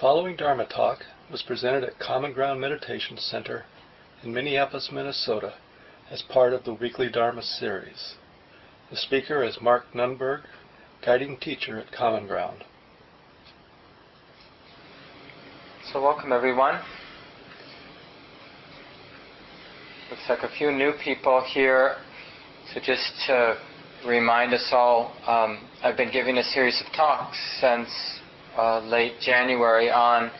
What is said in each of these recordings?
following Dharma talk was presented at Common Ground Meditation Center in Minneapolis, Minnesota, as part of the weekly Dharma series. The speaker is Mark Nunberg, guiding teacher at Common Ground. So, welcome everyone. Looks like a few new people here. So, just to remind us all, um, I've been giving a series of talks since uh, late January on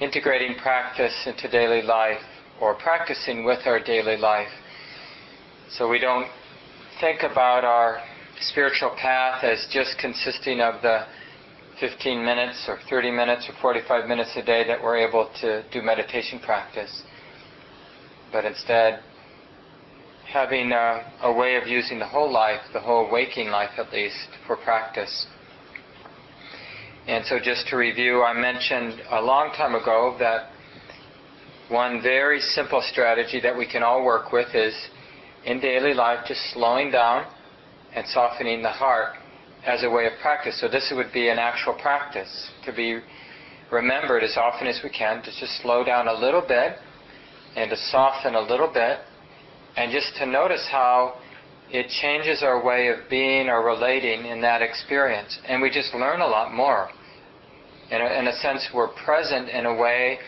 integrating practice into daily life or practicing with our daily life. So we don't think about our spiritual path as just consisting of the 15 minutes or 30 minutes or 45 minutes a day that we're able to do meditation practice, but instead having a, a way of using the whole life, the whole waking life at least, for practice. And so, just to review, I mentioned a long time ago that one very simple strategy that we can all work with is in daily life just slowing down and softening the heart as a way of practice. So, this would be an actual practice to be remembered as often as we can to just slow down a little bit and to soften a little bit and just to notice how it changes our way of being or relating in that experience. And we just learn a lot more. In a, in a sense, we're present in a way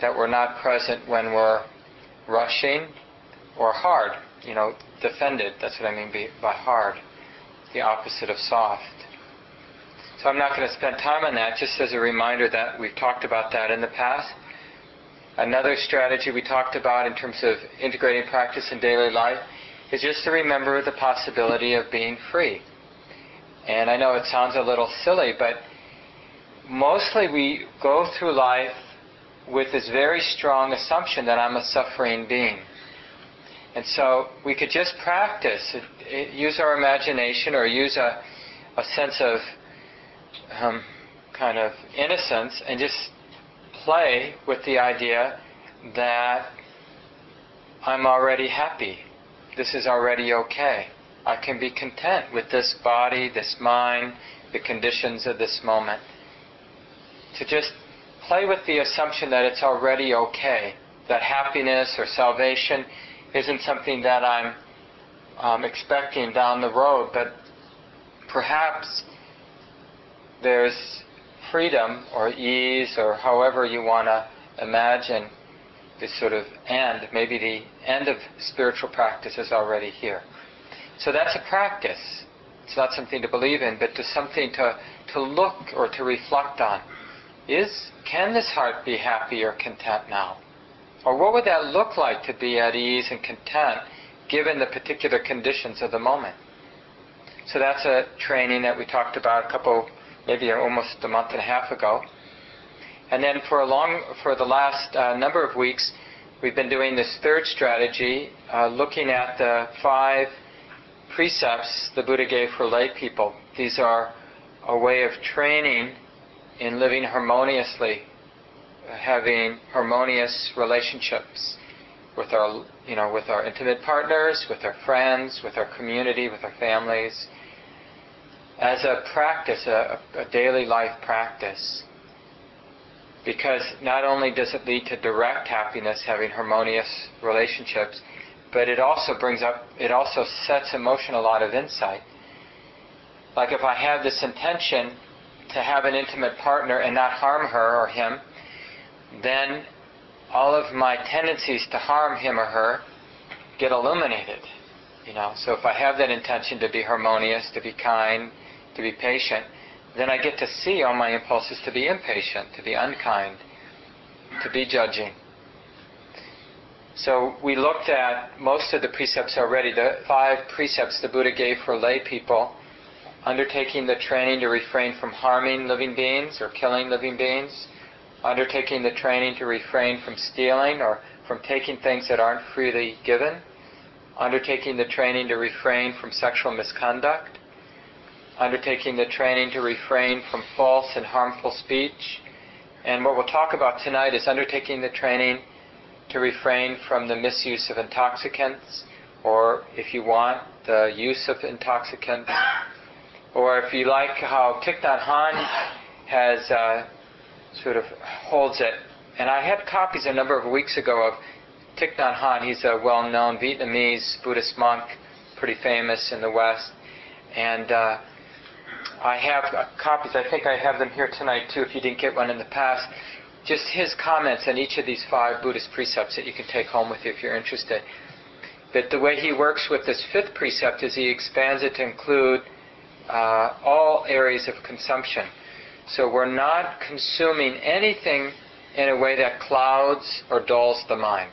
that we're not present when we're rushing or hard. You know, defended. That's what I mean by hard. The opposite of soft. So I'm not going to spend time on that, just as a reminder that we've talked about that in the past. Another strategy we talked about in terms of integrating practice in daily life is just to remember the possibility of being free. And I know it sounds a little silly, but mostly we go through life with this very strong assumption that I'm a suffering being. And so we could just practice, use our imagination or use a, a sense of um, kind of innocence and just play with the idea that I'm already happy. This is already okay. I can be content with this body, this mind, the conditions of this moment. To just play with the assumption that it's already okay, that happiness or salvation isn't something that I'm um, expecting down the road, but perhaps there's freedom or ease or however you want to imagine this sort of end. Maybe the end of spiritual practice is already here. So that's a practice. It's not something to believe in, but to something to, to look or to reflect on. Is can this heart be happy or content now? Or what would that look like to be at ease and content given the particular conditions of the moment? So that's a training that we talked about a couple maybe almost a month and a half ago. And then for a long, for the last uh, number of weeks, we've been doing this third strategy, uh, looking at the five precepts the Buddha gave for lay people. These are a way of training in living harmoniously, having harmonious relationships with our, you know, with our intimate partners, with our friends, with our community, with our families, as a practice, a, a daily life practice. Because not only does it lead to direct happiness, having harmonious relationships, but it also brings up, it also sets in motion a lot of insight. Like if I have this intention to have an intimate partner and not harm her or him, then all of my tendencies to harm him or her get illuminated. You know, so if I have that intention to be harmonious, to be kind, to be patient, then I get to see all my impulses to be impatient, to be unkind, to be judging. So we looked at most of the precepts already, the five precepts the Buddha gave for lay people, undertaking the training to refrain from harming living beings or killing living beings, undertaking the training to refrain from stealing or from taking things that aren't freely given, undertaking the training to refrain from sexual misconduct, undertaking the training to refrain from false and harmful speech. And what we'll talk about tonight is undertaking the training to refrain from the misuse of intoxicants, or if you want, the use of intoxicants. Or if you like how Thich Nhat Hanh has uh, sort of holds it. And I had copies a number of weeks ago of Thich Nhat Hanh. He's a well-known Vietnamese Buddhist monk, pretty famous in the West. And uh, I have copies. I think I have them here tonight too. If you didn't get one in the past, just his comments on each of these five Buddhist precepts that you can take home with you if you're interested. But the way he works with this fifth precept is he expands it to include uh, all areas of consumption. So we're not consuming anything in a way that clouds or dulls the mind,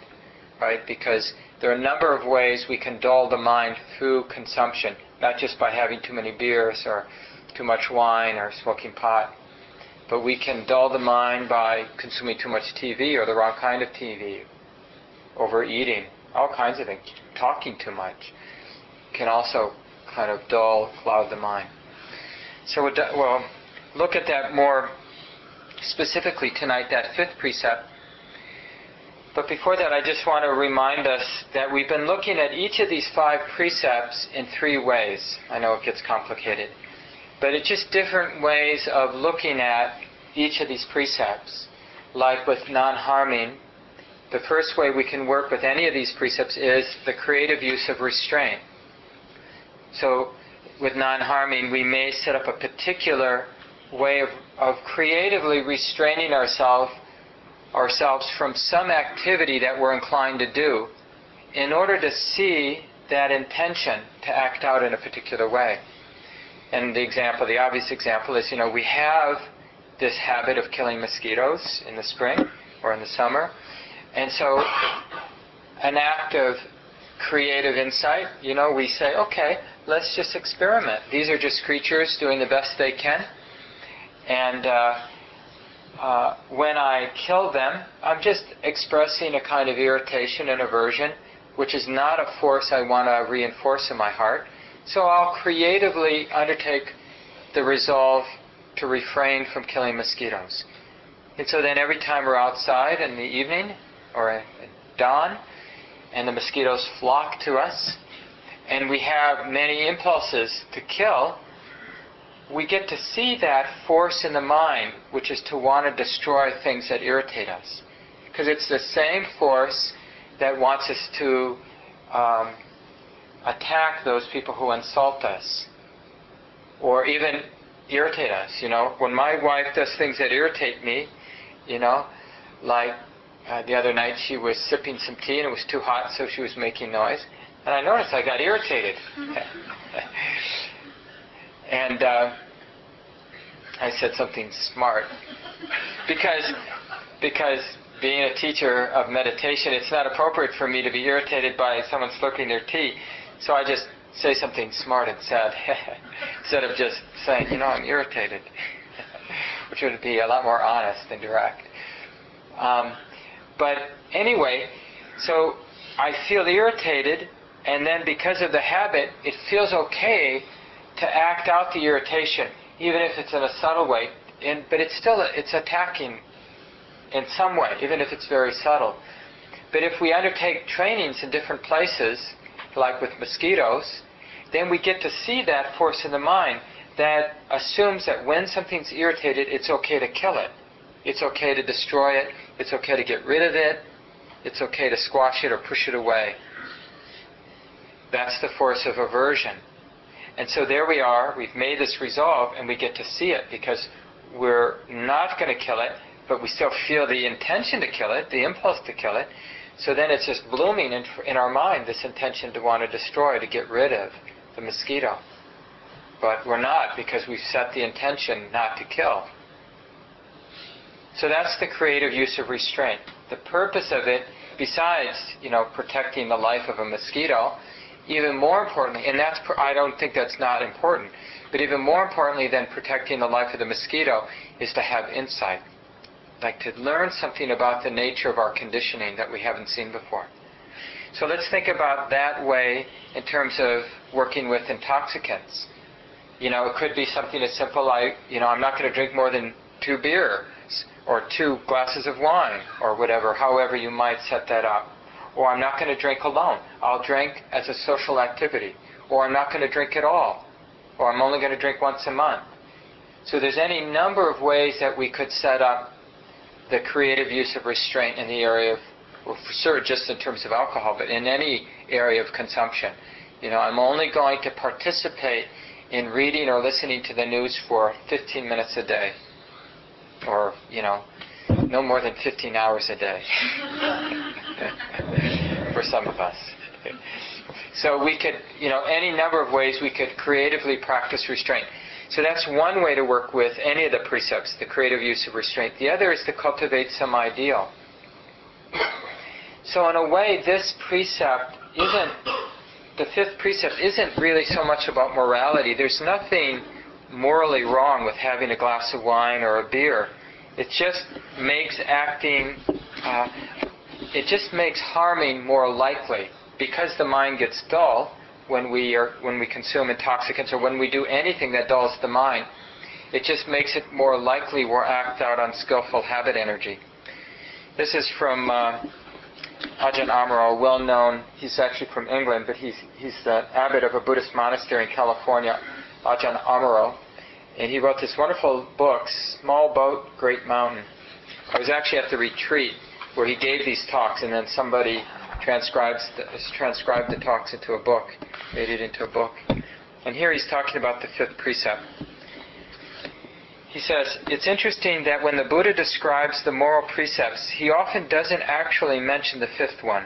right? Because there are a number of ways we can dull the mind through consumption, not just by having too many beers or too much wine or smoking pot. But we can dull the mind by consuming too much TV or the wrong kind of TV, overeating, all kinds of things. Talking too much can also kind of dull, cloud the mind. So we'll look at that more specifically tonight, that fifth precept. But before that, I just want to remind us that we've been looking at each of these five precepts in three ways. I know it gets complicated. But it's just different ways of looking at each of these precepts. Like with non harming, the first way we can work with any of these precepts is the creative use of restraint. So, with non harming, we may set up a particular way of, of creatively restraining ourselves ourselves from some activity that we're inclined to do in order to see that intention to act out in a particular way. And the example, the obvious example is, you know, we have this habit of killing mosquitoes in the spring or in the summer. And so an act of creative insight, you know, we say, okay, let's just experiment. These are just creatures doing the best they can. And uh, uh, when I kill them, I'm just expressing a kind of irritation and aversion, which is not a force I want to reinforce in my heart. So I'll creatively undertake the resolve to refrain from killing mosquitoes. And so then every time we're outside in the evening or at dawn, and the mosquitoes flock to us, and we have many impulses to kill, we get to see that force in the mind, which is to want to destroy things that irritate us. Because it's the same force that wants us to um, attack those people who insult us or even irritate us. You know, when my wife does things that irritate me, you know, like uh, the other night she was sipping some tea and it was too hot, so she was making noise, and I noticed I got irritated. and uh, I said something smart because because being a teacher of meditation, it's not appropriate for me to be irritated by someone slurping their tea. So I just say something smart and sad instead of just saying, you know, I'm irritated, which would be a lot more honest and direct. Um, but anyway, so I feel irritated, and then because of the habit, it feels okay to act out the irritation, even if it's in a subtle way. And, but it's still it's attacking in some way, even if it's very subtle. But if we undertake trainings in different places, like with mosquitoes, then we get to see that force in the mind that assumes that when something's irritated, it's okay to kill it. It's okay to destroy it. It's okay to get rid of it. It's okay to squash it or push it away. That's the force of aversion. And so there we are, we've made this resolve, and we get to see it because we're not going to kill it, but we still feel the intention to kill it, the impulse to kill it, so then it's just blooming in, in our mind, this intention to want to destroy, to get rid of the mosquito. But we're not because we've set the intention not to kill. So that's the creative use of restraint. The purpose of it, besides, you know, protecting the life of a mosquito, even more importantly, and that's, I don't think that's not important, but even more importantly than protecting the life of the mosquito is to have insight like to learn something about the nature of our conditioning that we haven't seen before. So let's think about that way in terms of working with intoxicants. You know, it could be something as simple like, you know, I'm not going to drink more than two beers or two glasses of wine or whatever, however you might set that up. Or I'm not going to drink alone. I'll drink as a social activity. Or I'm not going to drink at all. Or I'm only going to drink once a month. So there's any number of ways that we could set up the creative use of restraint in the area of, well, for sure, just in terms of alcohol, but in any area of consumption. You know, I'm only going to participate in reading or listening to the news for 15 minutes a day, or you know, no more than 15 hours a day for some of us. So we could, you know, any number of ways we could creatively practice restraint. So that's one way to work with any of the precepts, the creative use of restraint. The other is to cultivate some ideal. So in a way, this precept isn't, the fifth precept isn't really so much about morality. There's nothing morally wrong with having a glass of wine or a beer. It just makes acting, uh, it just makes harming more likely because the mind gets dull when we are when we consume intoxicants or when we do anything that dulls the mind. It just makes it more likely we'll act out on skillful habit energy. This is from uh, Ajahn Amaro, well known. He's actually from England, but he's he's the abbot of a Buddhist monastery in California, Ajahn Amaro, and he wrote this wonderful book, Small Boat, Great Mountain. I was actually at the retreat where he gave these talks, and then somebody transcribes the, transcribed the talks into a book, made it into a book. And here he's talking about the fifth precept. He says, It's interesting that when the Buddha describes the moral precepts, he often doesn't actually mention the fifth one.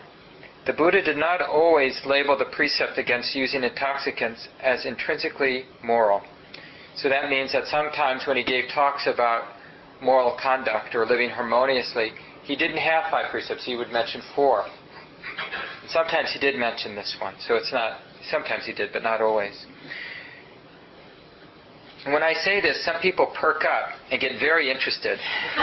The Buddha did not always label the precept against using intoxicants as intrinsically moral. So that means that sometimes when he gave talks about moral conduct or living harmoniously, he didn't have five precepts, he would mention four. Sometimes he did mention this one, so it's not, sometimes he did, but not always. And when I say this, some people perk up and get very interested.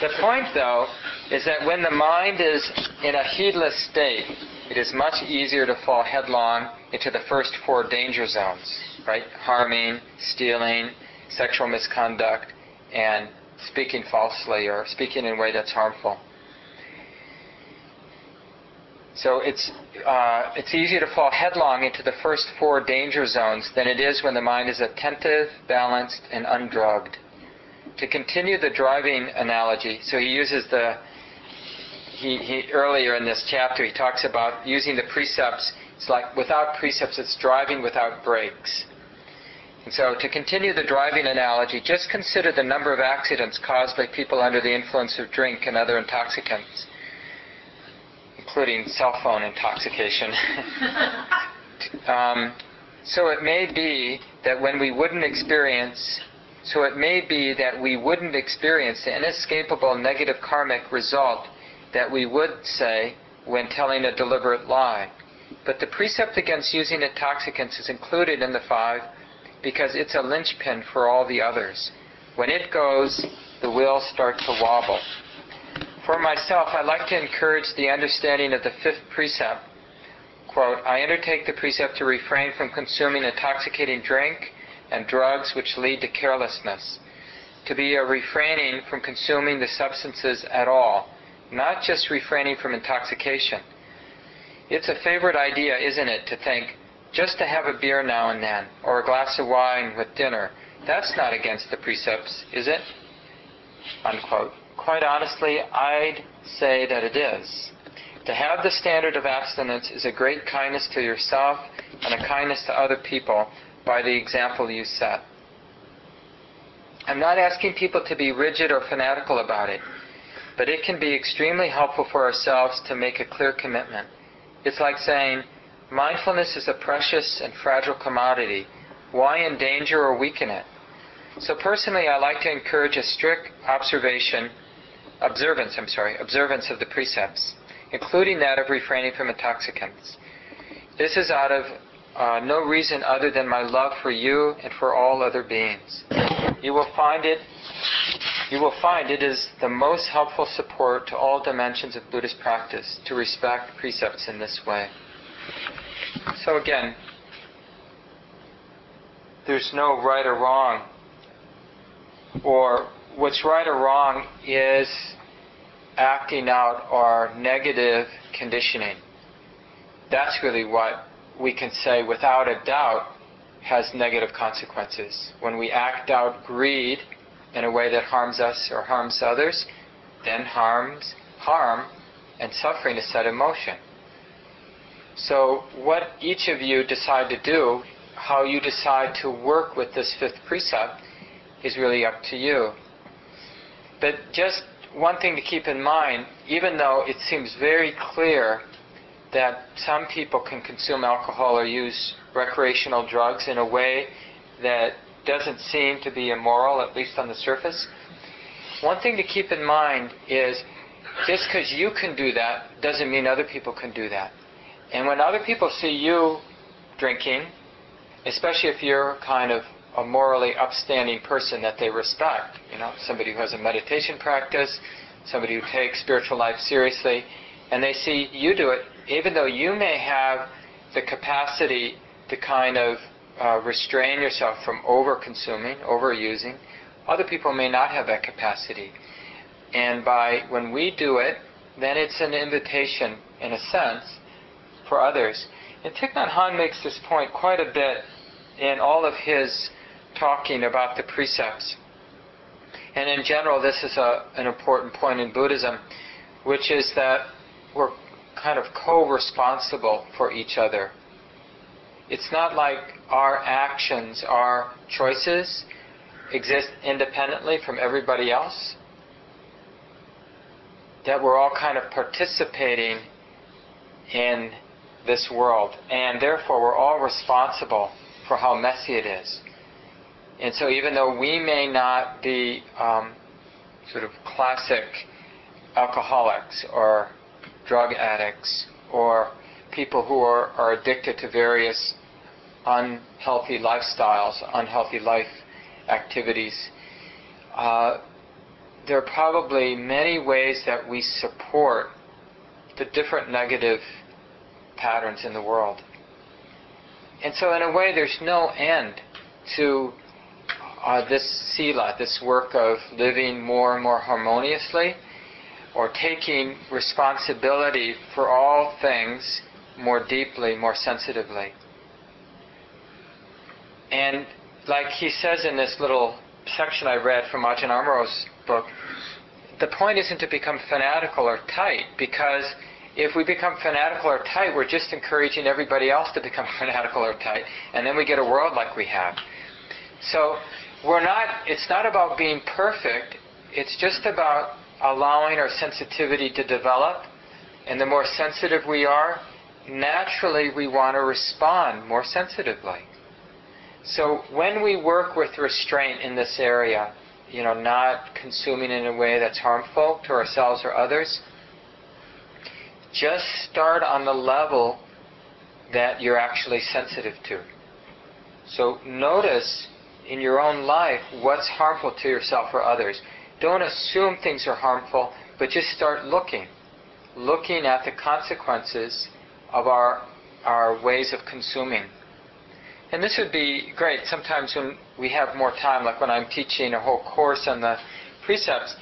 the point, though, is that when the mind is in a heedless state, it is much easier to fall headlong into the first four danger zones, right? Harming, stealing, sexual misconduct, and speaking falsely or speaking in a way that's harmful. So it's, uh, it's easier to fall headlong into the first four danger zones than it is when the mind is attentive, balanced, and undrugged. To continue the driving analogy, so he uses the, he, he, earlier in this chapter, he talks about using the precepts. It's like without precepts, it's driving without brakes. And so, to continue the driving analogy, just consider the number of accidents caused by people under the influence of drink and other intoxicants including cell phone intoxication. um, so it may be that when we wouldn't experience, so it may be that we wouldn't experience the inescapable negative karmic result that we would say when telling a deliberate lie. But the precept against using intoxicants is included in the five because it's a linchpin for all the others. When it goes, the will starts to wobble. For myself, I like to encourage the understanding of the fifth precept. Quote, I undertake the precept to refrain from consuming intoxicating drink and drugs which lead to carelessness. To be a refraining from consuming the substances at all, not just refraining from intoxication. It's a favorite idea, isn't it, to think, just to have a beer now and then, or a glass of wine with dinner, that's not against the precepts, is it? Unquote quite honestly, I'd say that it is. To have the standard of abstinence is a great kindness to yourself and a kindness to other people by the example you set. I'm not asking people to be rigid or fanatical about it, but it can be extremely helpful for ourselves to make a clear commitment. It's like saying, mindfulness is a precious and fragile commodity. Why endanger or weaken it? So personally, I like to encourage a strict observation observance, I'm sorry, observance of the precepts, including that of refraining from intoxicants. This is out of uh, no reason other than my love for you and for all other beings. You will find it you will find it is the most helpful support to all dimensions of Buddhist practice to respect precepts in this way. So again, there's no right or wrong or what's right or wrong is acting out our negative conditioning. That's really what we can say without a doubt has negative consequences. When we act out greed in a way that harms us or harms others, then harms, harm and suffering is set in motion. So, what each of you decide to do, how you decide to work with this fifth precept, is really up to you. But just one thing to keep in mind, even though it seems very clear that some people can consume alcohol or use recreational drugs in a way that doesn't seem to be immoral, at least on the surface, one thing to keep in mind is just because you can do that doesn't mean other people can do that. And when other people see you drinking, especially if you're kind of a morally upstanding person that they respect, you know, somebody who has a meditation practice, somebody who takes spiritual life seriously, and they see you do it, even though you may have the capacity to kind of uh, restrain yourself from over consuming, overusing, other people may not have that capacity. And by when we do it, then it's an invitation, in a sense, for others. And Thich Nhat Hanh makes this point quite a bit in all of his talking about the precepts. And in general, this is a, an important point in Buddhism, which is that we're kind of co-responsible for each other. It's not like our actions, our choices exist independently from everybody else. That we're all kind of participating in this world, and therefore we're all responsible for how messy it is. And so, even though we may not be um, sort of classic alcoholics or drug addicts or people who are, are addicted to various unhealthy lifestyles, unhealthy life activities, uh, there are probably many ways that we support the different negative patterns in the world. And so, in a way, there's no end to uh, this sila, this work of living more and more harmoniously, or taking responsibility for all things more deeply, more sensitively. And like he says in this little section I read from Ajahn Amaro's book, the point isn't to become fanatical or tight, because if we become fanatical or tight, we're just encouraging everybody else to become fanatical or tight, and then we get a world like we have. So we're not, it's not about being perfect, it's just about allowing our sensitivity to develop. And the more sensitive we are, naturally we want to respond more sensitively. So when we work with restraint in this area, you know, not consuming in a way that's harmful to ourselves or others, just start on the level that you're actually sensitive to. So notice in your own life what's harmful to yourself or others. Don't assume things are harmful, but just start looking. Looking at the consequences of our, our ways of consuming. And this would be great sometimes when we have more time, like when I'm teaching a whole course on the precepts.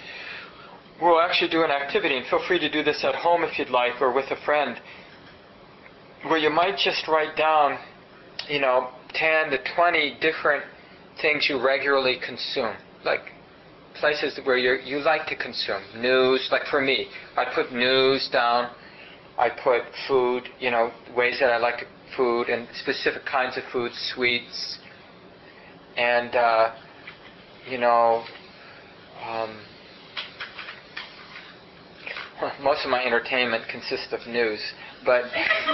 We'll actually do an activity, and feel free to do this at home if you'd like, or with a friend, where you might just write down, you know, 10 to 20 different things you regularly consume, like places where you you like to consume news. Like for me, I put news down. I put food, you know, ways that I like to food and specific kinds of food, sweets, and uh, you know, um, most of my entertainment consists of news, but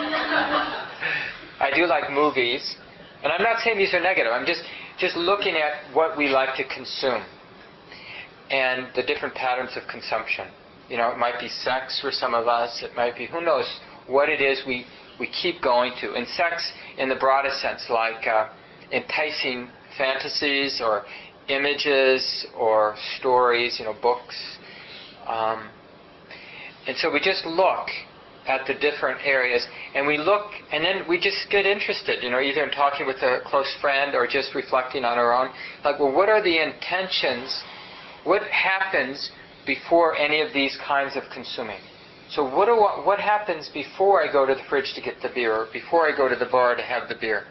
I do like movies. And I'm not saying these are negative. I'm just just looking at what we like to consume and the different patterns of consumption. You know, it might be sex for some of us. It might be who knows what it is we we keep going to. And sex, in the broadest sense, like uh, enticing fantasies or images or stories, you know, books. Um, and so we just look at the different areas. And we look and then we just get interested you know either in talking with a close friend or just reflecting on our own. Like well what are the intentions? What happens before any of these kinds of consuming? So what do I, what happens before I go to the fridge to get the beer or before I go to the bar to have the beer?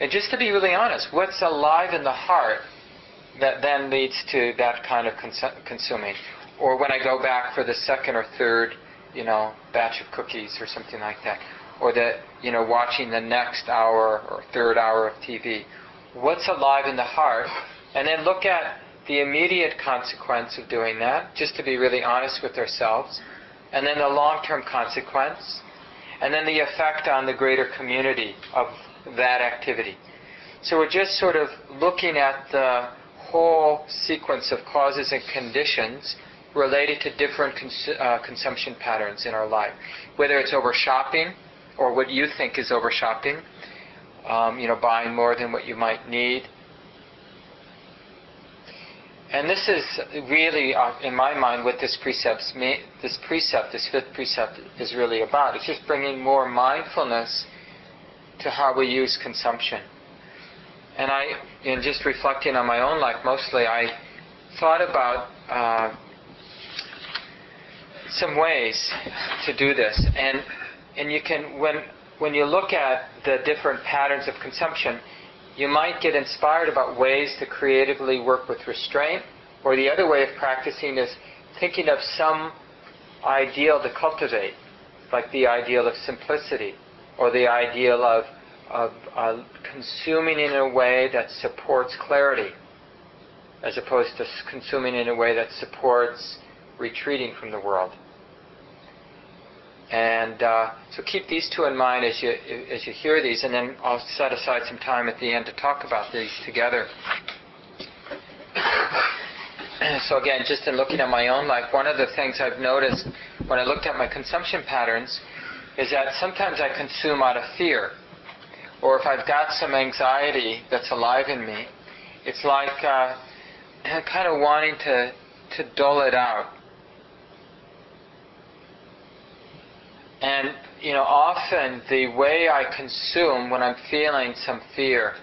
And just to be really honest what's alive in the heart that then leads to that kind of cons- consuming. Or when I go back for the second or third, you know, batch of cookies or something like that. Or that, you know, watching the next hour or third hour of TV. What's alive in the heart? And then look at the immediate consequence of doing that, just to be really honest with ourselves. And then the long term consequence. And then the effect on the greater community of that activity. So we're just sort of looking at the whole sequence of causes and conditions related to different cons- uh, consumption patterns in our life. Whether it's over shopping or what you think is over shopping, um, you know, buying more than what you might need. And this is really, uh, in my mind, what this precept, this precept, this fifth precept, is really about. It's just bringing more mindfulness to how we use consumption. And I, in just reflecting on my own life, mostly I thought about uh, some ways to do this. And and you can when when you look at the different patterns of consumption, you might get inspired about ways to creatively work with restraint. Or the other way of practicing is thinking of some ideal to cultivate, like the ideal of simplicity, or the ideal of of uh, consuming in a way that supports clarity, as opposed to consuming in a way that supports retreating from the world. And uh, so keep these two in mind as you as you hear these, and then I'll set aside some time at the end to talk about these together. so again, just in looking at my own life, one of the things I've noticed when I looked at my consumption patterns is that sometimes I consume out of fear or if I've got some anxiety that's alive in me, it's like uh, kind of wanting to, to dull it out. And, you know, often the way I consume when I'm feeling some fear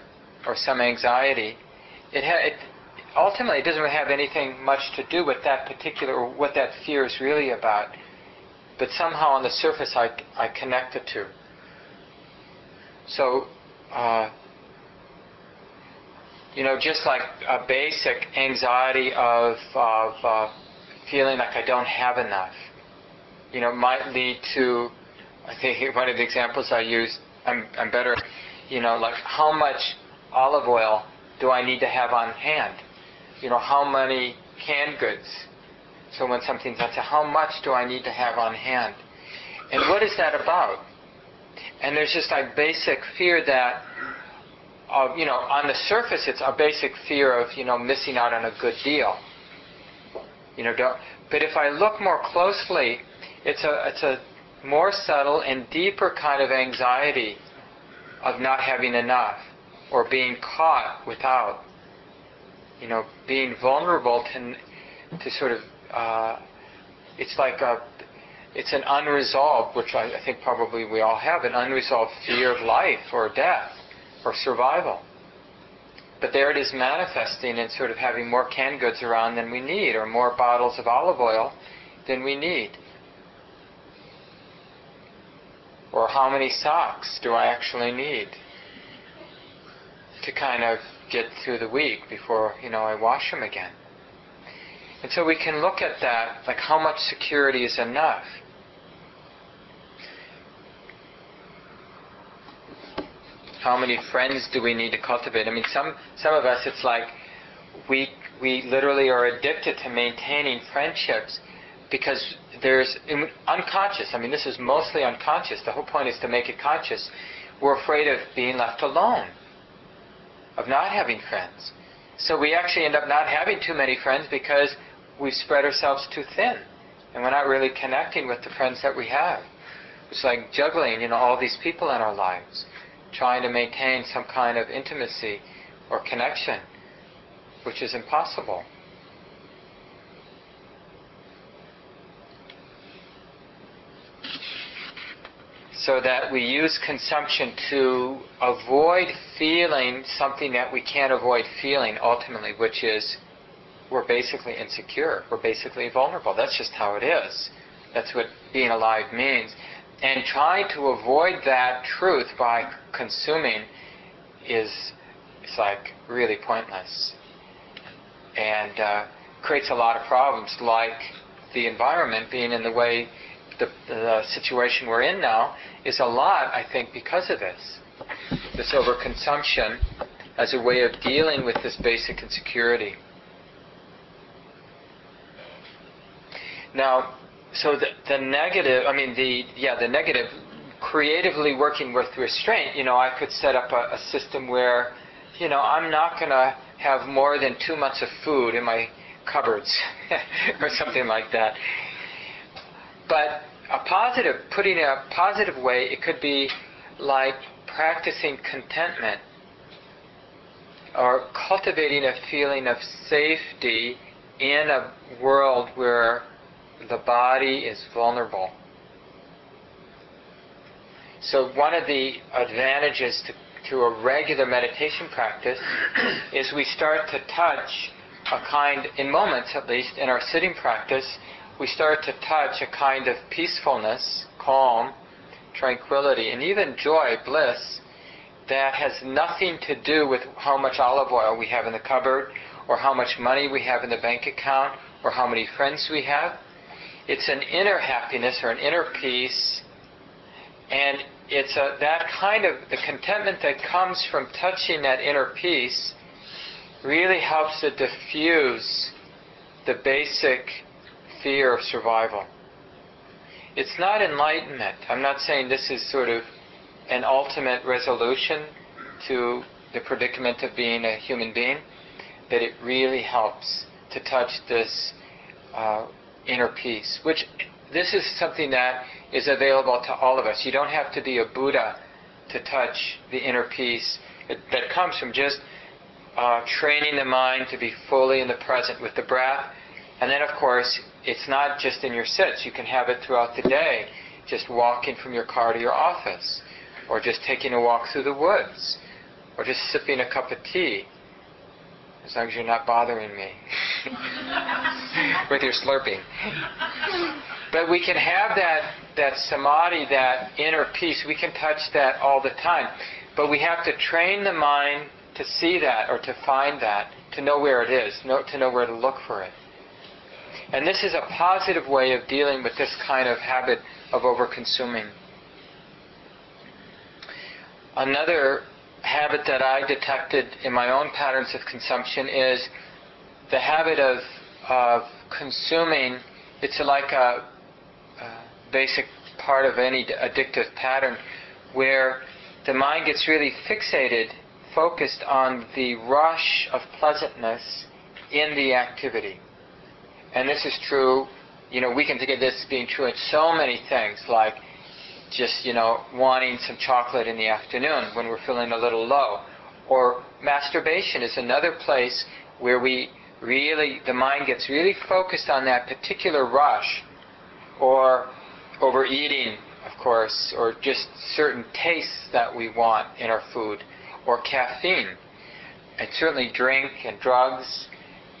or some anxiety, it, ha- it ultimately it doesn't really have anything much to do with that particular, or what that fear is really about. But somehow on the surface I, I connect the two. So, uh, you know, just like a basic anxiety of, of uh, feeling like I don't have enough, you know, might lead to, I think one of the examples I use, I'm, I'm better, you know, like how much olive oil do I need to have on hand? You know, how many canned goods? So when something's on sale, how much do I need to have on hand? And what is that about? And there's just a basic fear that, uh, you know, on the surface, it's a basic fear of, you know, missing out on a good deal. You know, don't, but if I look more closely, it's a, it's a more subtle and deeper kind of anxiety of not having enough or being caught without. You know, being vulnerable to, to sort of, uh, it's like a it's an unresolved, which I, I think probably we all have, an unresolved fear of life or death or survival. But there it is manifesting in sort of having more canned goods around than we need, or more bottles of olive oil than we need. Or how many socks do I actually need to kind of get through the week before, you know, I wash them again? And so we can look at that, like how much security is enough. How many friends do we need to cultivate? I mean, some some of us, it's like we we literally are addicted to maintaining friendships because there's unconscious. I mean, this is mostly unconscious. The whole point is to make it conscious. We're afraid of being left alone, of not having friends. So we actually end up not having too many friends because we've spread ourselves too thin, and we're not really connecting with the friends that we have. It's like juggling, you know, all these people in our lives trying to maintain some kind of intimacy or connection, which is impossible. So that we use consumption to avoid feeling something that we can't avoid feeling ultimately, which is we're basically insecure. We're basically vulnerable. That's just how it is. That's what being alive means. And trying to avoid that truth by consuming is it's like really pointless. and uh, creates a lot of problems, like the environment being in the way the, the situation we're in now is a lot, I think, because of this. This overconsumption as a way of dealing with this basic insecurity. Now, so the, the negative, I mean, the, yeah, the negative, creatively working with restraint, you know, I could set up a, a system where, you know, I'm not going to have more than two months of food in my cupboards or something like that. But a positive, putting it a positive way, it could be like practicing contentment or cultivating a feeling of safety in a world where the body is vulnerable. So, one of the advantages to, to a regular meditation practice is we start to touch a kind, in moments at least, in our sitting practice, we start to touch a kind of peacefulness, calm, tranquility, and even joy, bliss, that has nothing to do with how much olive oil we have in the cupboard, or how much money we have in the bank account, or how many friends we have. It's an inner happiness or an inner peace, and it's a, that kind of the contentment that comes from touching that inner peace really helps to diffuse the basic fear of survival. It's not enlightenment. I'm not saying this is sort of an ultimate resolution to the predicament of being a human being, but it really helps to touch this uh, inner peace, which this is something that is available to all of us. You don't have to be a Buddha to touch the inner peace that comes from just uh, training the mind to be fully in the present with the breath. And then, of course, it's not just in your sits. You can have it throughout the day, just walking from your car to your office, or just taking a walk through the woods, or just sipping a cup of tea, as long as you're not bothering me with your slurping. But we can have that, that samadhi, that inner peace. We can touch that all the time. But we have to train the mind to see that or to find that, to know where it is, know, to know where to look for it. And this is a positive way of dealing with this kind of habit of overconsuming. Another habit that I detected in my own patterns of consumption is the habit of, of consuming. It's like a, a basic part of any addictive pattern where the mind gets really fixated focused on the rush of pleasantness in the activity. And this is true, you know, we can think of this as being true in so many things, like just, you know, wanting some chocolate in the afternoon when we're feeling a little low. Or masturbation is another place where we really, the mind gets really focused on that particular rush. Or overeating, of course, or just certain tastes that we want in our food or caffeine. And certainly drink and drugs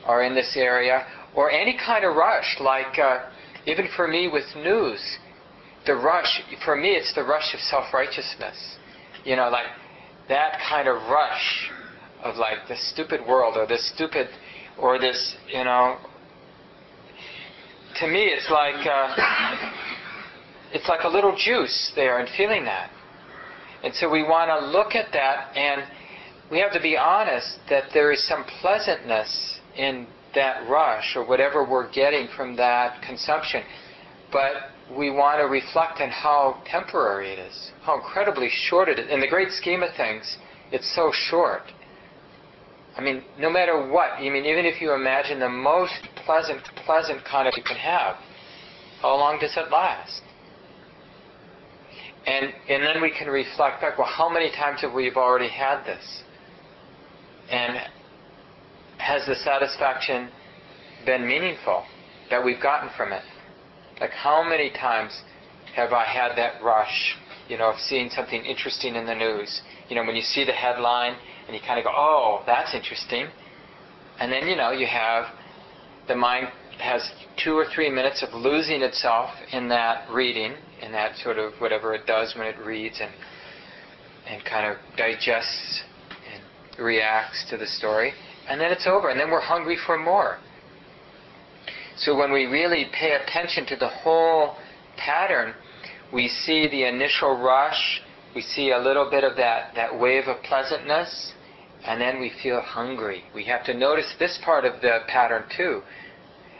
are in this area, or any kind of rush, like uh, even for me with news, the rush, for me it's the rush of self-righteousness. You know, like that kind of rush of like this stupid world or this stupid, or this, you know, to me it's like, uh, it's like a little juice there and feeling that. And so we want to look at that and we have to be honest that there is some pleasantness in that rush or whatever we're getting from that consumption. But we want to reflect on how temporary it is, how incredibly short it is. In the great scheme of things, it's so short. I mean, no matter what, I mean, even if you imagine the most pleasant, pleasant kind of you can have, how long does it last? And, and then we can reflect back, well, how many times have we already had this? And has the satisfaction been meaningful that we've gotten from it? Like, how many times have I had that rush, you know, of seeing something interesting in the news? You know, when you see the headline and you kind of go, oh, that's interesting. And then, you know, you have the mind has two or three minutes of losing itself in that reading, in that sort of whatever it does when it reads and and kind of digests and reacts to the story. And then it's over, and then we're hungry for more. So when we really pay attention to the whole pattern, we see the initial rush, we see a little bit of that, that wave of pleasantness, and then we feel hungry. We have to notice this part of the pattern too.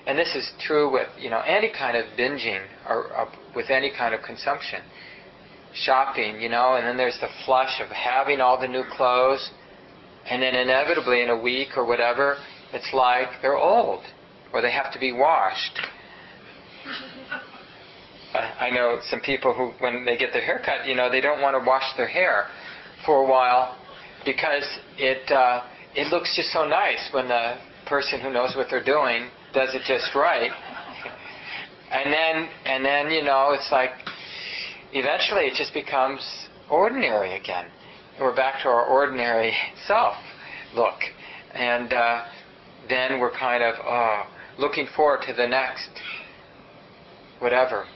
And this is true with you know any kind of binging or, or with any kind of consumption. Shopping, you know, and then there's the flush of having all the new clothes, and then inevitably in a week or whatever, it's like they're old or they have to be washed. I know some people who, when they get their hair cut, you know, they don't want to wash their hair for a while because it uh, it looks just so nice when the person who knows what they're doing does it just right. And then and then you know it's like eventually it just becomes ordinary again. We're back to our ordinary self look, and uh, then we're kind of oh, looking forward to the next whatever.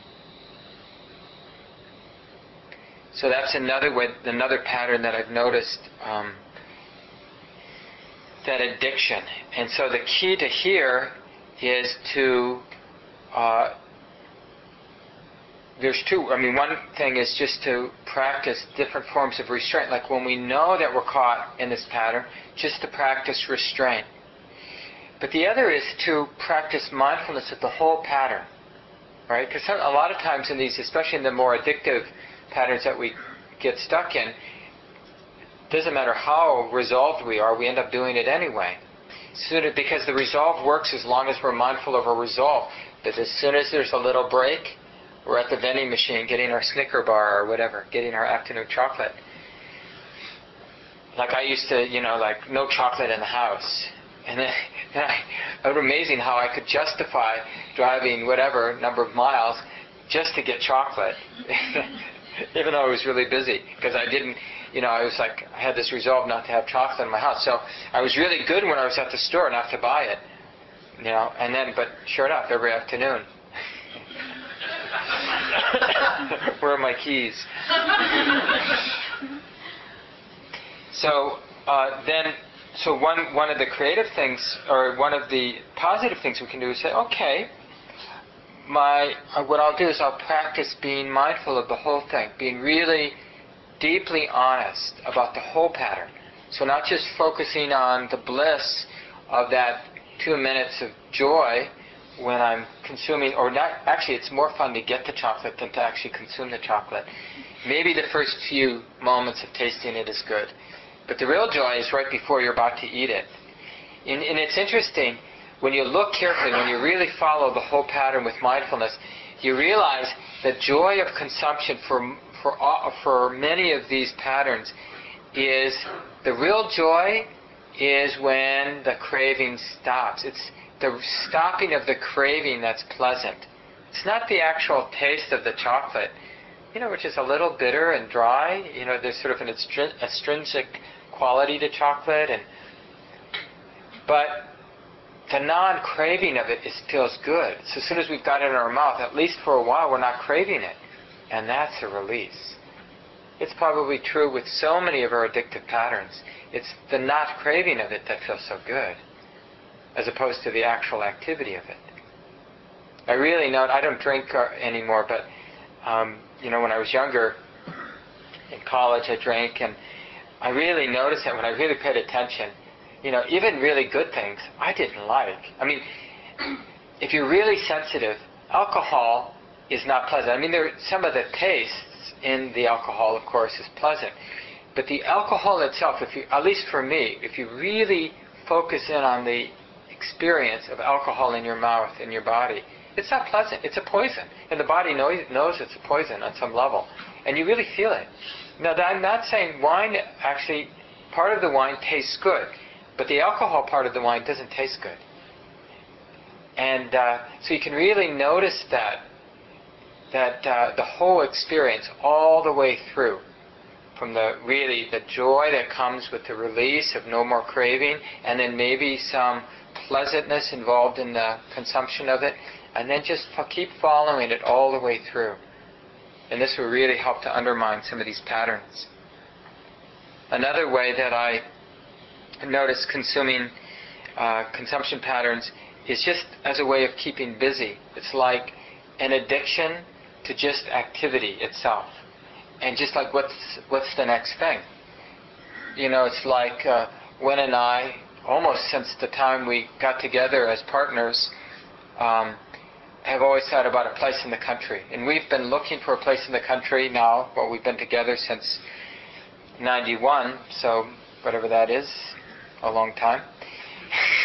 So that's another way, another pattern that I've noticed. Um, that addiction, and so the key to here is to. Uh, there's two. I mean, one thing is just to practice different forms of restraint. Like when we know that we're caught in this pattern, just to practice restraint. But the other is to practice mindfulness of the whole pattern, right? Because a lot of times in these, especially in the more addictive patterns that we get stuck in, doesn't matter how resolved we are, we end up doing it anyway. Because the resolve works as long as we're mindful of our resolve. But as soon as there's a little break, we're at the vending machine getting our Snicker bar or whatever, getting our afternoon chocolate. Like I used to, you know, like no chocolate in the house. And then, it was amazing how I could justify driving whatever number of miles just to get chocolate. even though I was really busy, because I didn't, you know, I was like, I had this resolve not to have chocolate in my house. So I was really good when I was at the store not to buy it, you know, and then, but sure enough, every afternoon. Where are my keys? so uh, then, so one one of the creative things, or one of the positive things we can do is say, okay, my uh, what I'll do is I'll practice being mindful of the whole thing, being really deeply honest about the whole pattern. So not just focusing on the bliss of that two minutes of joy when I'm consuming, or not. Actually, it's more fun to get the chocolate than to actually consume the chocolate. Maybe the first few moments of tasting it is good, but the real joy is right before you're about to eat it. And, and it's interesting when you look carefully, when you really follow the whole pattern with mindfulness, you realize that joy of consumption for, for, uh, for many of these patterns is the real joy is when the craving stops. It's the stopping of the craving that's pleasant. It's not the actual taste of the chocolate, you know, which is a little bitter and dry. You know, there's sort of an astringent quality to chocolate, and but the non-craving of it feels good. So as soon as we've got it in our mouth, at least for a while, we're not craving it. And that's a release. It's probably true with so many of our addictive patterns. It's the not craving of it that feels so good, as opposed to the actual activity of it. I really know, I don't drink uh, anymore, but, um, you know, when I was younger, in college, I drank, and I really noticed that when I really paid attention, you know, even really good things I didn't like. I mean, if you're really sensitive, alcohol is not pleasant. I mean, there some of the tastes in the alcohol, of course, is pleasant, but the alcohol itself, if you, at least for me, if you really focus in on the experience of alcohol in your mouth in your body, it's not pleasant. It's a poison, and the body knows, knows it's a poison on some level, and you really feel it. Now, I'm not saying wine actually. Part of the wine tastes good but the alcohol part of the wine doesn't taste good. And uh, so you can really notice that that uh, the whole experience all the way through from the really the joy that comes with the release of no more craving and then maybe some pleasantness involved in the consumption of it and then just keep following it all the way through and this will really help to undermine some of these patterns another way that i notice consuming uh, consumption patterns is just as a way of keeping busy. It's like an addiction to just activity itself, and just like what's what's the next thing. You know, it's like uh, Wen and I, almost since the time we got together as partners, um, have always thought about a place in the country, and we've been looking for a place in the country now. Well, we've been together since '91, so whatever that is, a long time.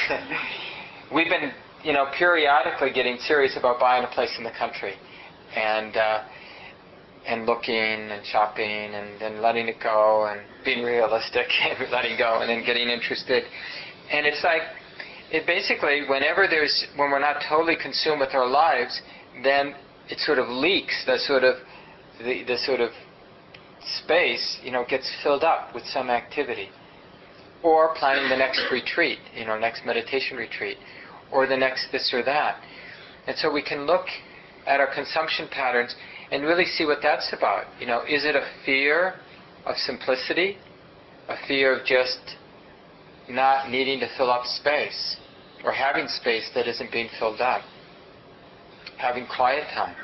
we've been, you know, periodically getting serious about buying a place in the country, and uh, and looking and shopping and then letting it go and being realistic and letting go and then getting interested. And it's like, it basically, whenever there's, when we're not totally consumed with our lives, then it sort of leaks, the sort of, the, the sort of space, you know, gets filled up with some activity. Or planning the next retreat, you know, next meditation retreat, or the next this or that. And so we can look at our consumption patterns and really see what that's about. You know, is it a fear of simplicity, a fear of just not needing to fill up space, or having space that isn't being filled up, having quiet time?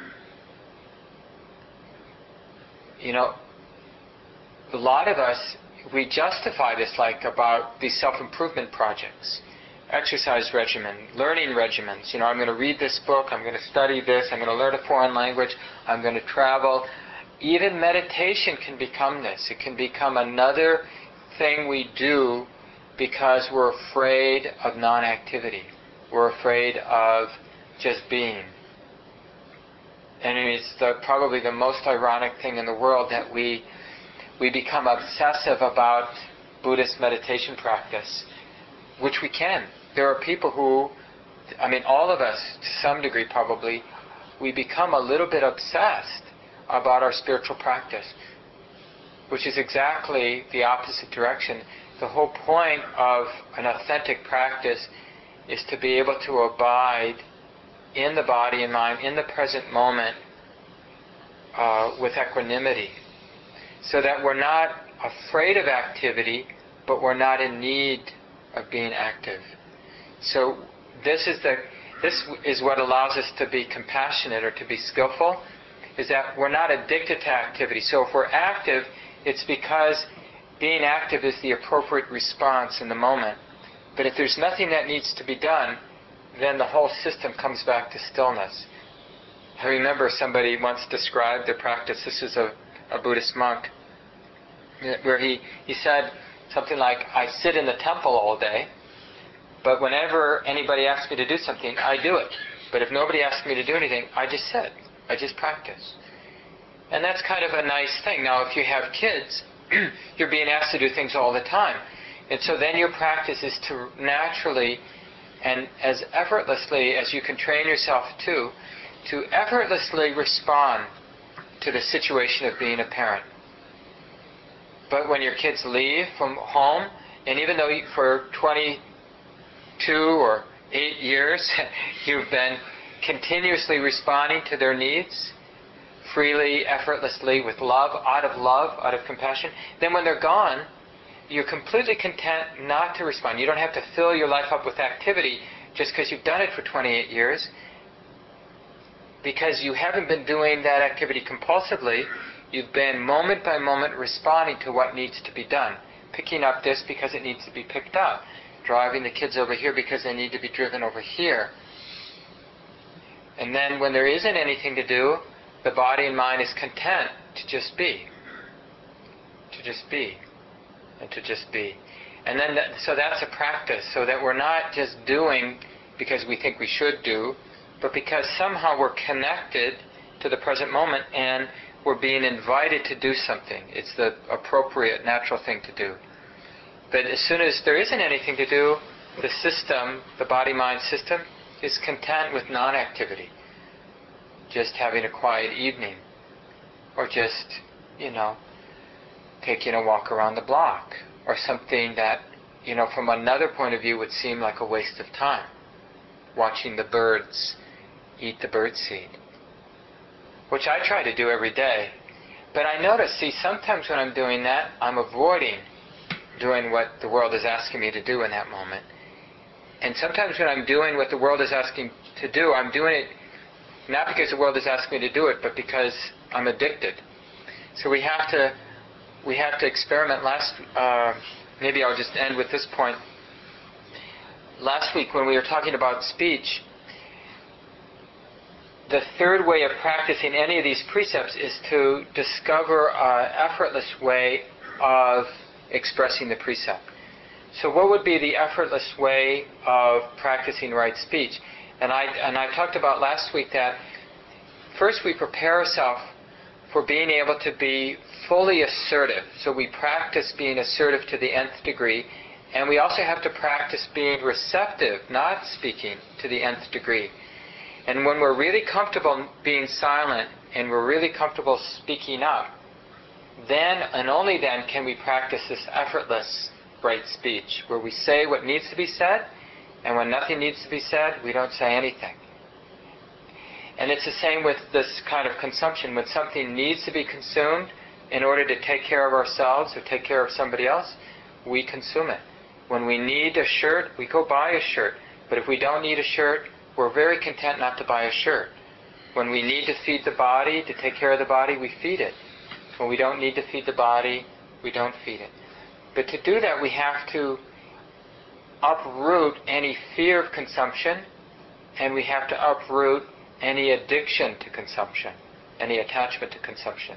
You know, a lot of us we justify this like about these self-improvement projects exercise regimen, learning regimens. You know, I'm going to read this book, I'm going to study this, I'm going to learn a foreign language, I'm going to travel. Even meditation can become this. It can become another thing we do because we're afraid of non activity. We're afraid of just being. And it's the, probably the most ironic thing in the world that we, we become obsessive about Buddhist meditation practice which we can. There are people who, I mean, all of us, to some degree probably, we become a little bit obsessed about our spiritual practice, which is exactly the opposite direction. The whole point of an authentic practice is to be able to abide in the body and mind, in the present moment, uh, with equanimity, so that we're not afraid of activity, but we're not in need of being active. So this is the this is what allows us to be compassionate or to be skillful, is that we're not addicted to activity. So if we're active, it's because being active is the appropriate response in the moment. But if there's nothing that needs to be done, then the whole system comes back to stillness. I remember somebody once described the practice, this is a, a Buddhist monk, where he, he said, something like, I sit in the temple all day, but whenever anybody asks me to do something, I do it. But if nobody asks me to do anything, I just sit. I just practice. And that's kind of a nice thing. Now, if you have kids, you're being asked to do things all the time. And so then your practice is to naturally and as effortlessly as you can train yourself to, to effortlessly respond to the situation of being a parent. But when your kids leave from home, and even though you, for 22 or 8 years you've been continuously responding to their needs, freely, effortlessly, with love, out of love, out of compassion, then when they're gone, you're completely content not to respond. You don't have to fill your life up with activity just because you've done it for 28 years. Because you haven't been doing that activity compulsively, You've been moment by moment responding to what needs to be done. Picking up this because it needs to be picked up. Driving the kids over here because they need to be driven over here. And then when there isn't anything to do, the body and mind is content to just be. To just be. And to just be. And then, that, so that's a practice, so that we're not just doing because we think we should do, but because somehow we're connected to the present moment and we're being invited to do something. It's the appropriate, natural thing to do. But as soon as there isn't anything to do, the system, the body mind system, is content with non activity. Just having a quiet evening. Or just, you know, taking a walk around the block. Or something that, you know, from another point of view would seem like a waste of time. Watching the birds eat the birdseed which I try to do every day. But I notice, see, sometimes when I'm doing that, I'm avoiding doing what the world is asking me to do in that moment. And sometimes when I'm doing what the world is asking to do, I'm doing it not because the world is asking me to do it, but because I'm addicted. So we have to we have to experiment. Last uh, maybe I'll just end with this point. Last week when we were talking about speech, the third way of practicing any of these precepts is to discover an effortless way of expressing the precept. So, what would be the effortless way of practicing right speech? And I and I talked about last week that first we prepare ourselves for being able to be fully assertive. So we practice being assertive to the nth degree, and we also have to practice being receptive, not speaking, to the nth degree. And when we're really comfortable being silent and we're really comfortable speaking up, then and only then can we practice this effortless right speech, where we say what needs to be said, and when nothing needs to be said, we don't say anything. And it's the same with this kind of consumption. When something needs to be consumed in order to take care of ourselves or take care of somebody else, we consume it. When we need a shirt, we go buy a shirt. But if we don't need a shirt, we're very content not to buy a shirt. When we need to feed the body, to take care of the body, we feed it. When we don't need to feed the body, we don't feed it. But to do that, we have to uproot any fear of consumption, and we have to uproot any addiction to consumption, any attachment to consumption,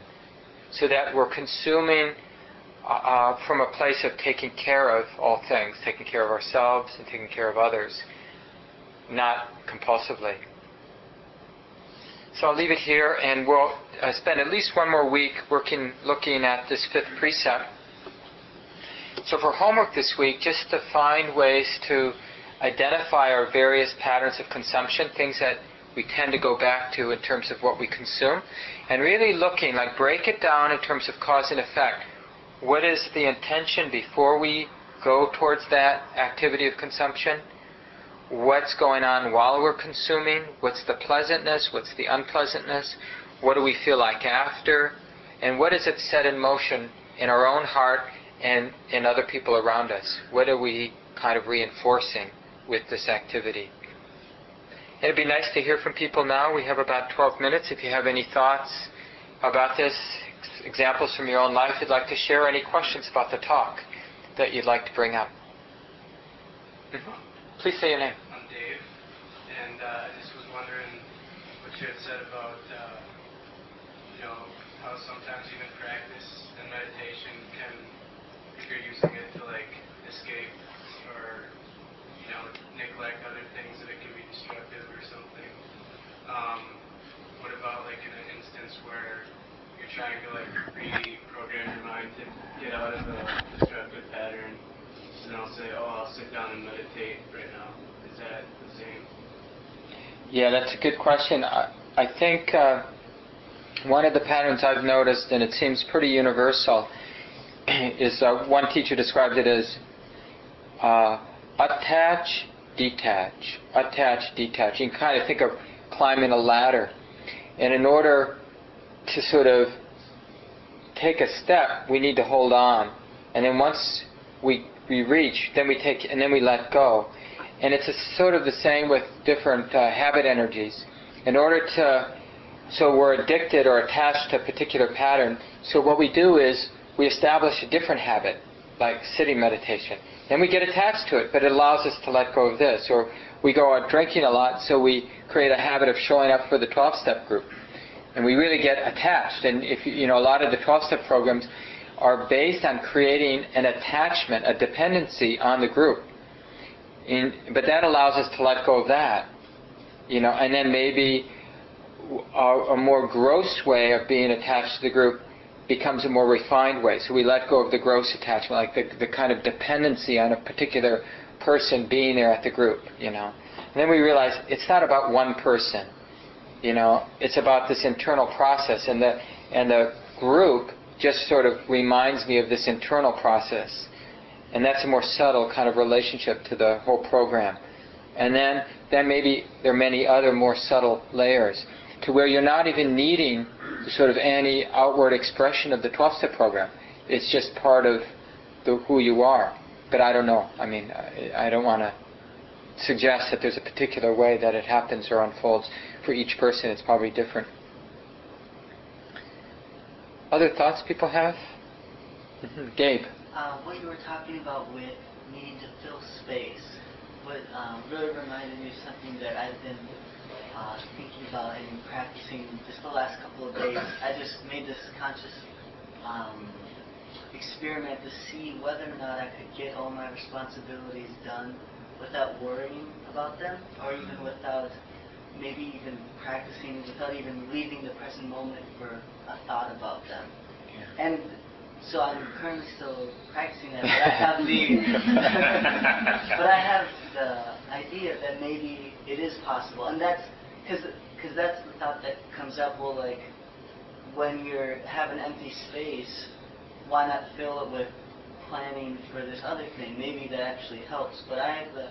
so that we're consuming uh, uh from a place of taking care of all things, taking care of ourselves and taking care of others not compulsively. So I'll leave it here, and we'll uh, spend at least one more week working, looking at this fifth precept. So for homework this week, just to find ways to identify our various patterns of consumption, things that we tend to go back to in terms of what we consume, and really looking, like break it down in terms of cause and effect. What is the intention before we go towards that activity of consumption? what's going on while we're consuming, what's the pleasantness, what's the unpleasantness, what do we feel like after, and what does it set in motion in our own heart and in other people around us? What are we kind of reinforcing with this activity? It'd be nice to hear from people now. We have about 12 minutes. If you have any thoughts about this, examples from your own life you'd like to share, any questions about the talk that you'd like to bring up. Mm-hmm. Please say your name. I'm Dave, and uh, I just was wondering what you had said about, uh, you know, how sometimes even practice and meditation can, if you're using it to like escape or, you neglect other things, that it can be destructive or something. Um, what about like in an instance where you're trying to like reprogram your mind to get out of a destructive pattern? and I'll say, oh, I'll sit down and meditate right now. Is that the same? Yeah, that's a good question. I, I think uh, one of the patterns I've noticed, and it seems pretty universal, is uh, one teacher described it as uh, attach, detach, attach, detach. You can kind of think of climbing a ladder. And in order to sort of take a step, we need to hold on. And then once we we reach, then we take, and then we let go. And it's a, sort of the same with different uh, habit energies. In order to, so we're addicted or attached to a particular pattern. So what we do is we establish a different habit, like sitting meditation. Then we get attached to it, but it allows us to let go of this. Or we go out drinking a lot, so we create a habit of showing up for the 12-step group. And we really get attached. And if you know, a lot of the 12-step programs, are based on creating an attachment, a dependency on the group. But that allows us to let go of that, you know, and then maybe a, a more gross way of being attached to the group becomes a more refined way. So we let go of the gross attachment, like the, the kind of dependency on a particular person being there at the group, you know. And then we realize it's not about one person, you know. It's about this internal process, and the and the group just sort of reminds me of this internal process. And that's a more subtle kind of relationship to the whole program. And then, then maybe there are many other more subtle layers to where you're not even needing sort of any outward expression of the 12 step program. It's just part of the, who you are. But I don't know. I mean, I, I don't want to suggest that there's a particular way that it happens or unfolds. For each person, it's probably different. Other thoughts people have? Mm-hmm. Gabe. Uh, what you were talking about with needing to fill space, what um, really reminded me of something that I've been uh, thinking about and practicing just the last couple of days. I just made this conscious um, experiment to see whether or not I could get all my responsibilities done without worrying about them, or even without maybe even practicing, without even leaving the present moment for a thought about them. Yeah. And so I'm currently still practicing that, but I have the but I have the idea that maybe it is possible, and that's because because that's the thought that comes up. Well, like when you have an empty space, why not fill it with planning for this other thing? Maybe that actually helps, but I have the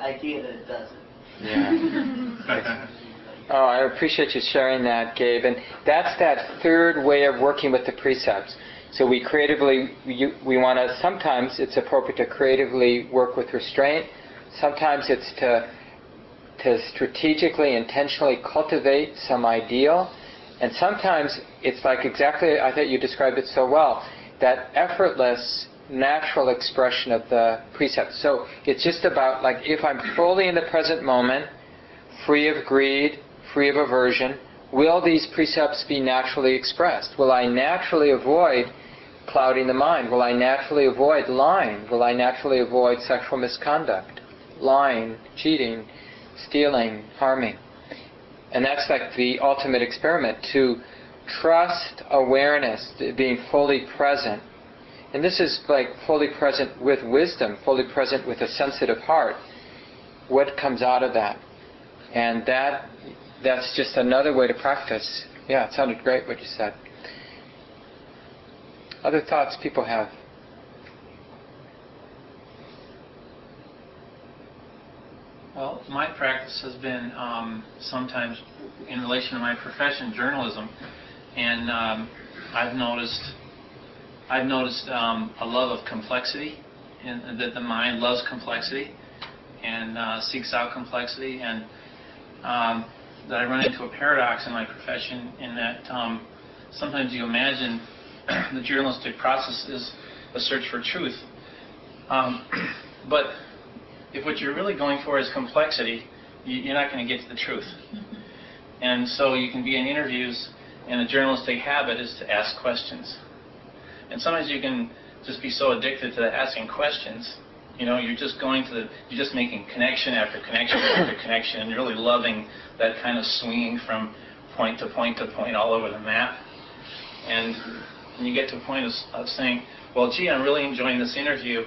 idea that it doesn't. Yeah. oh, I appreciate you sharing that, Gabe. And that's that third way of working with the precepts. So we creatively, we, we want to, sometimes it's appropriate to creatively work with restraint. Sometimes it's to, to strategically, intentionally cultivate some ideal. And sometimes it's like exactly, I thought you described it so well, that effortless, natural expression of the precept. So it's just about like if I'm fully in the present moment, free of greed, free of aversion, will these precepts be naturally expressed? Will I naturally avoid clouding the mind? Will I naturally avoid lying? Will I naturally avoid sexual misconduct? Lying, cheating, stealing, harming. And that's like the ultimate experiment to trust awareness, being fully present. And this is like fully present with wisdom, fully present with a sensitive heart. What comes out of that? And that that's just another way to practice. Yeah, it sounded great what you said. Other thoughts people have? Well, my practice has been um, sometimes in relation to my profession, journalism, and um, I've noticed I've noticed um, a love of complexity, and that the mind loves complexity and uh, seeks out complexity, and um, that I run into a paradox in my profession in that um, sometimes you imagine the journalistic process is a search for truth, um, but if what you're really going for is complexity, you, are not going to get to the truth. And so you can be in interviews, and a journalistic habit is to ask questions. And sometimes you can just be so addicted to asking questions. You know, you're just going to the, you're just making connection after connection after connection, and you're really loving that kind of swinging from point to point to point all over the map. And, and you get to a point of, of saying, well, gee, I'm really enjoying this interview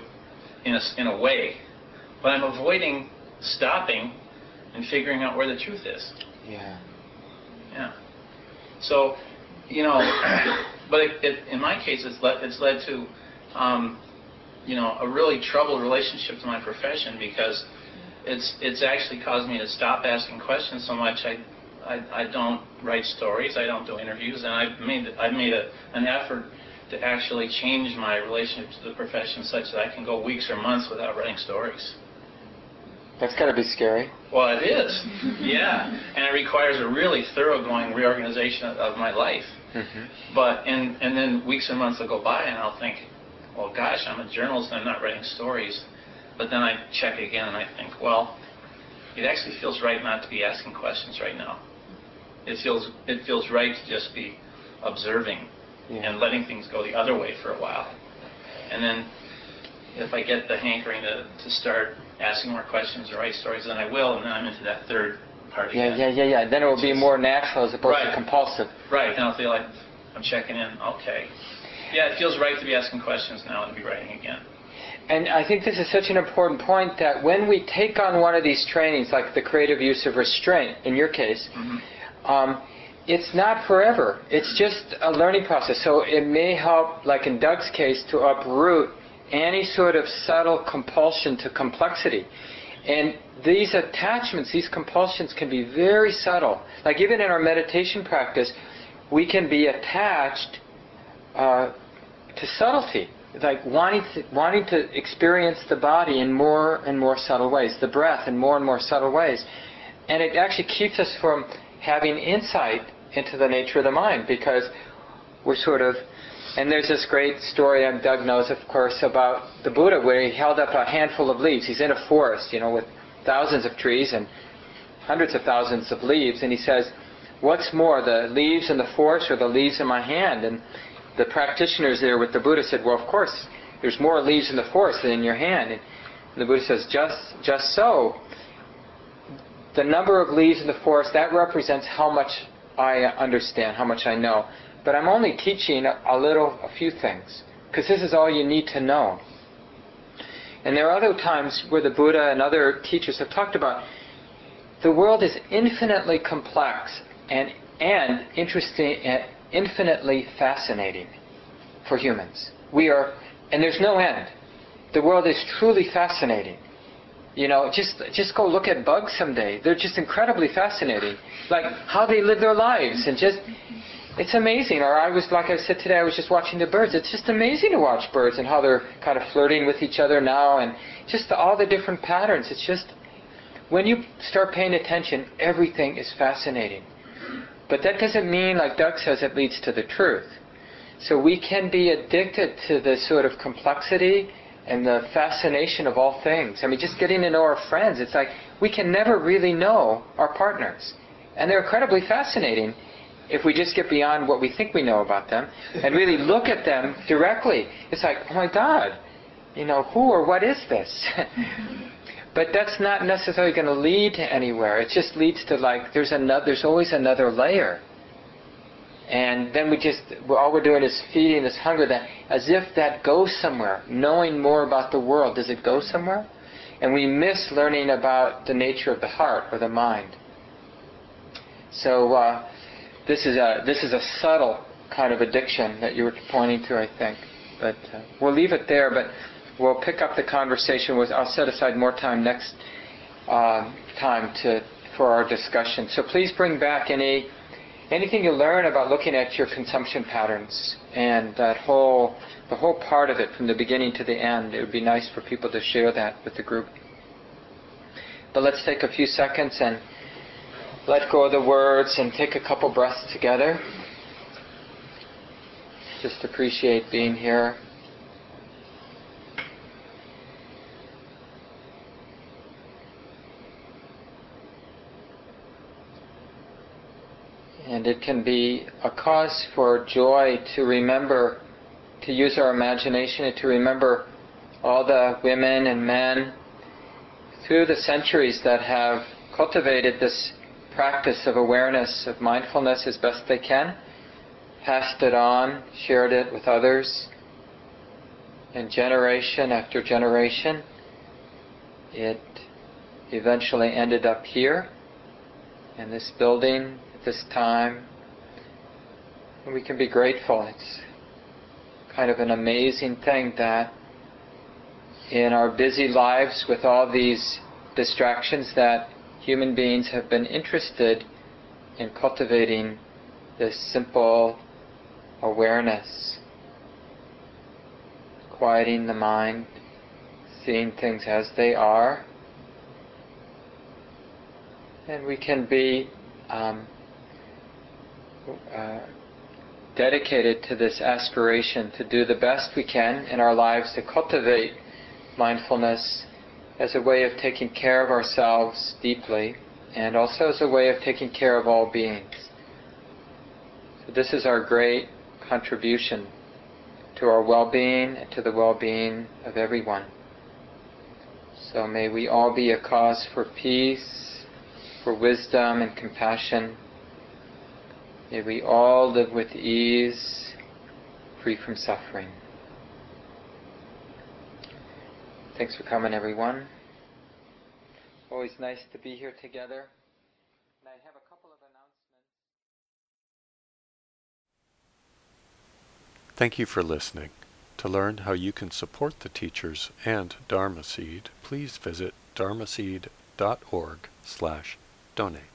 in a, in a way but I'm avoiding stopping and figuring out where the truth is. Yeah. Yeah. So, you know, but it, it, in my case, it's led, it's led to, um, you know, a really troubled relationship to my profession because it's it's actually caused me to stop asking questions so much. I I, I don't write stories. I don't do interviews, and I've made I've made a, an effort to actually change my relationship to the profession such that I can go weeks or months without writing stories. That's got to be scary. Well, it is. yeah, and it requires a really thoroughgoing reorganization of, of my life. Mm-hmm. But and and then weeks and months will go by, and I'll think, well, gosh, I'm a journalist and I'm not writing stories. But then I check again and I think, well, it actually feels right not to be asking questions right now. It feels it feels right to just be observing yeah. and letting things go the other way for a while. And then if I get the hankering to, to start asking more questions or write stories, then I will, and then I'm into that third part yeah, again. Yeah, yeah, yeah. Then it will be more natural as opposed right. to compulsive. Right, and I'll feel like I'm checking in. Okay. Yeah, it feels right to be asking questions now and be writing again. And I think this is such an important point that when we take on one of these trainings, like the creative use of restraint, in your case, mm-hmm. um, it's not forever. It's just a learning process. So it may help, like in Doug's case, to uproot any sort of subtle compulsion to complexity. And these attachments, these compulsions can be very subtle. Like even in our meditation practice, we can be attached uh, to subtlety. like wanting to, wanting to experience the body in more and more subtle ways, the breath in more and more subtle ways. And it actually keeps us from having insight into the nature of the mind because we're sort of and there's this great story, and Doug knows, of course, about the Buddha, where he held up a handful of leaves. He's in a forest, you know, with thousands of trees and hundreds of thousands of leaves, and he says, "What's more, the leaves in the forest or the leaves in my hand?" And the practitioners there with the Buddha said, "Well, of course, there's more leaves in the forest than in your hand." And the Buddha says, "Just, just so. The number of leaves in the forest that represents how much I understand, how much I know." But I'm only teaching a little, a few things, because this is all you need to know. And there are other times where the Buddha and other teachers have talked about the world is infinitely complex and, and interesting, and infinitely fascinating for humans. We are, and there's no end. The world is truly fascinating. You know, just just go look at bugs someday. They're just incredibly fascinating. Like how they live their lives and just it's amazing. Or I was, like I said today, I was just watching the birds. It's just amazing to watch birds and how they're kind of flirting with each other now and just all the different patterns. It's just, when you start paying attention, everything is fascinating. But that doesn't mean, like Doug says, it leads to the truth. So we can be addicted to the sort of complexity and the fascination of all things. I mean, just getting to know our friends, it's like we can never really know our partners. And they're incredibly fascinating if we just get beyond what we think we know about them and really look at them directly, it's like, oh my God, you know, who or what is this? but that's not necessarily going to lead to anywhere. It just leads to like there's another. There's always another layer. And then we just all we're doing is feeding this hunger that as if that goes somewhere. Knowing more about the world, does it go somewhere? And we miss learning about the nature of the heart or the mind. So uh, this is a this is a subtle kind of addiction that you were pointing to, I think. But uh, we'll leave it there. But we'll pick up the conversation. With I'll set aside more time next uh, time to for our discussion. So please bring back any anything you learn about looking at your consumption patterns and that whole the whole part of it from the beginning to the end. It would be nice for people to share that with the group. But let's take a few seconds and let go of the words and take a couple breaths together. Just appreciate being here. And it can be a cause for joy to remember, to use our imagination and to remember all the women and men through the centuries that have cultivated this practice of awareness, of mindfulness as best they can, passed it on, shared it with others, and generation after generation, it eventually ended up here, in this building, at this time. And we can be grateful. It's kind of an amazing thing that in our busy lives with all these distractions that human beings have been interested in cultivating this simple awareness, quieting the mind, seeing things as they are. And we can be um, uh, dedicated to this aspiration to do the best we can in our lives to cultivate mindfulness as a way of taking care of ourselves deeply and also as a way of taking care of all beings. So this is our great contribution to our well-being and to the well-being of everyone. So may we all be a cause for peace, for wisdom and compassion. May we all live with ease, free from suffering. Thanks for coming, everyone. Always nice to be here together. And I have a couple of announcements. Thank you for listening. To learn how you can support the teachers and Dharma Seed, please visit dharmaseed.org slash donate.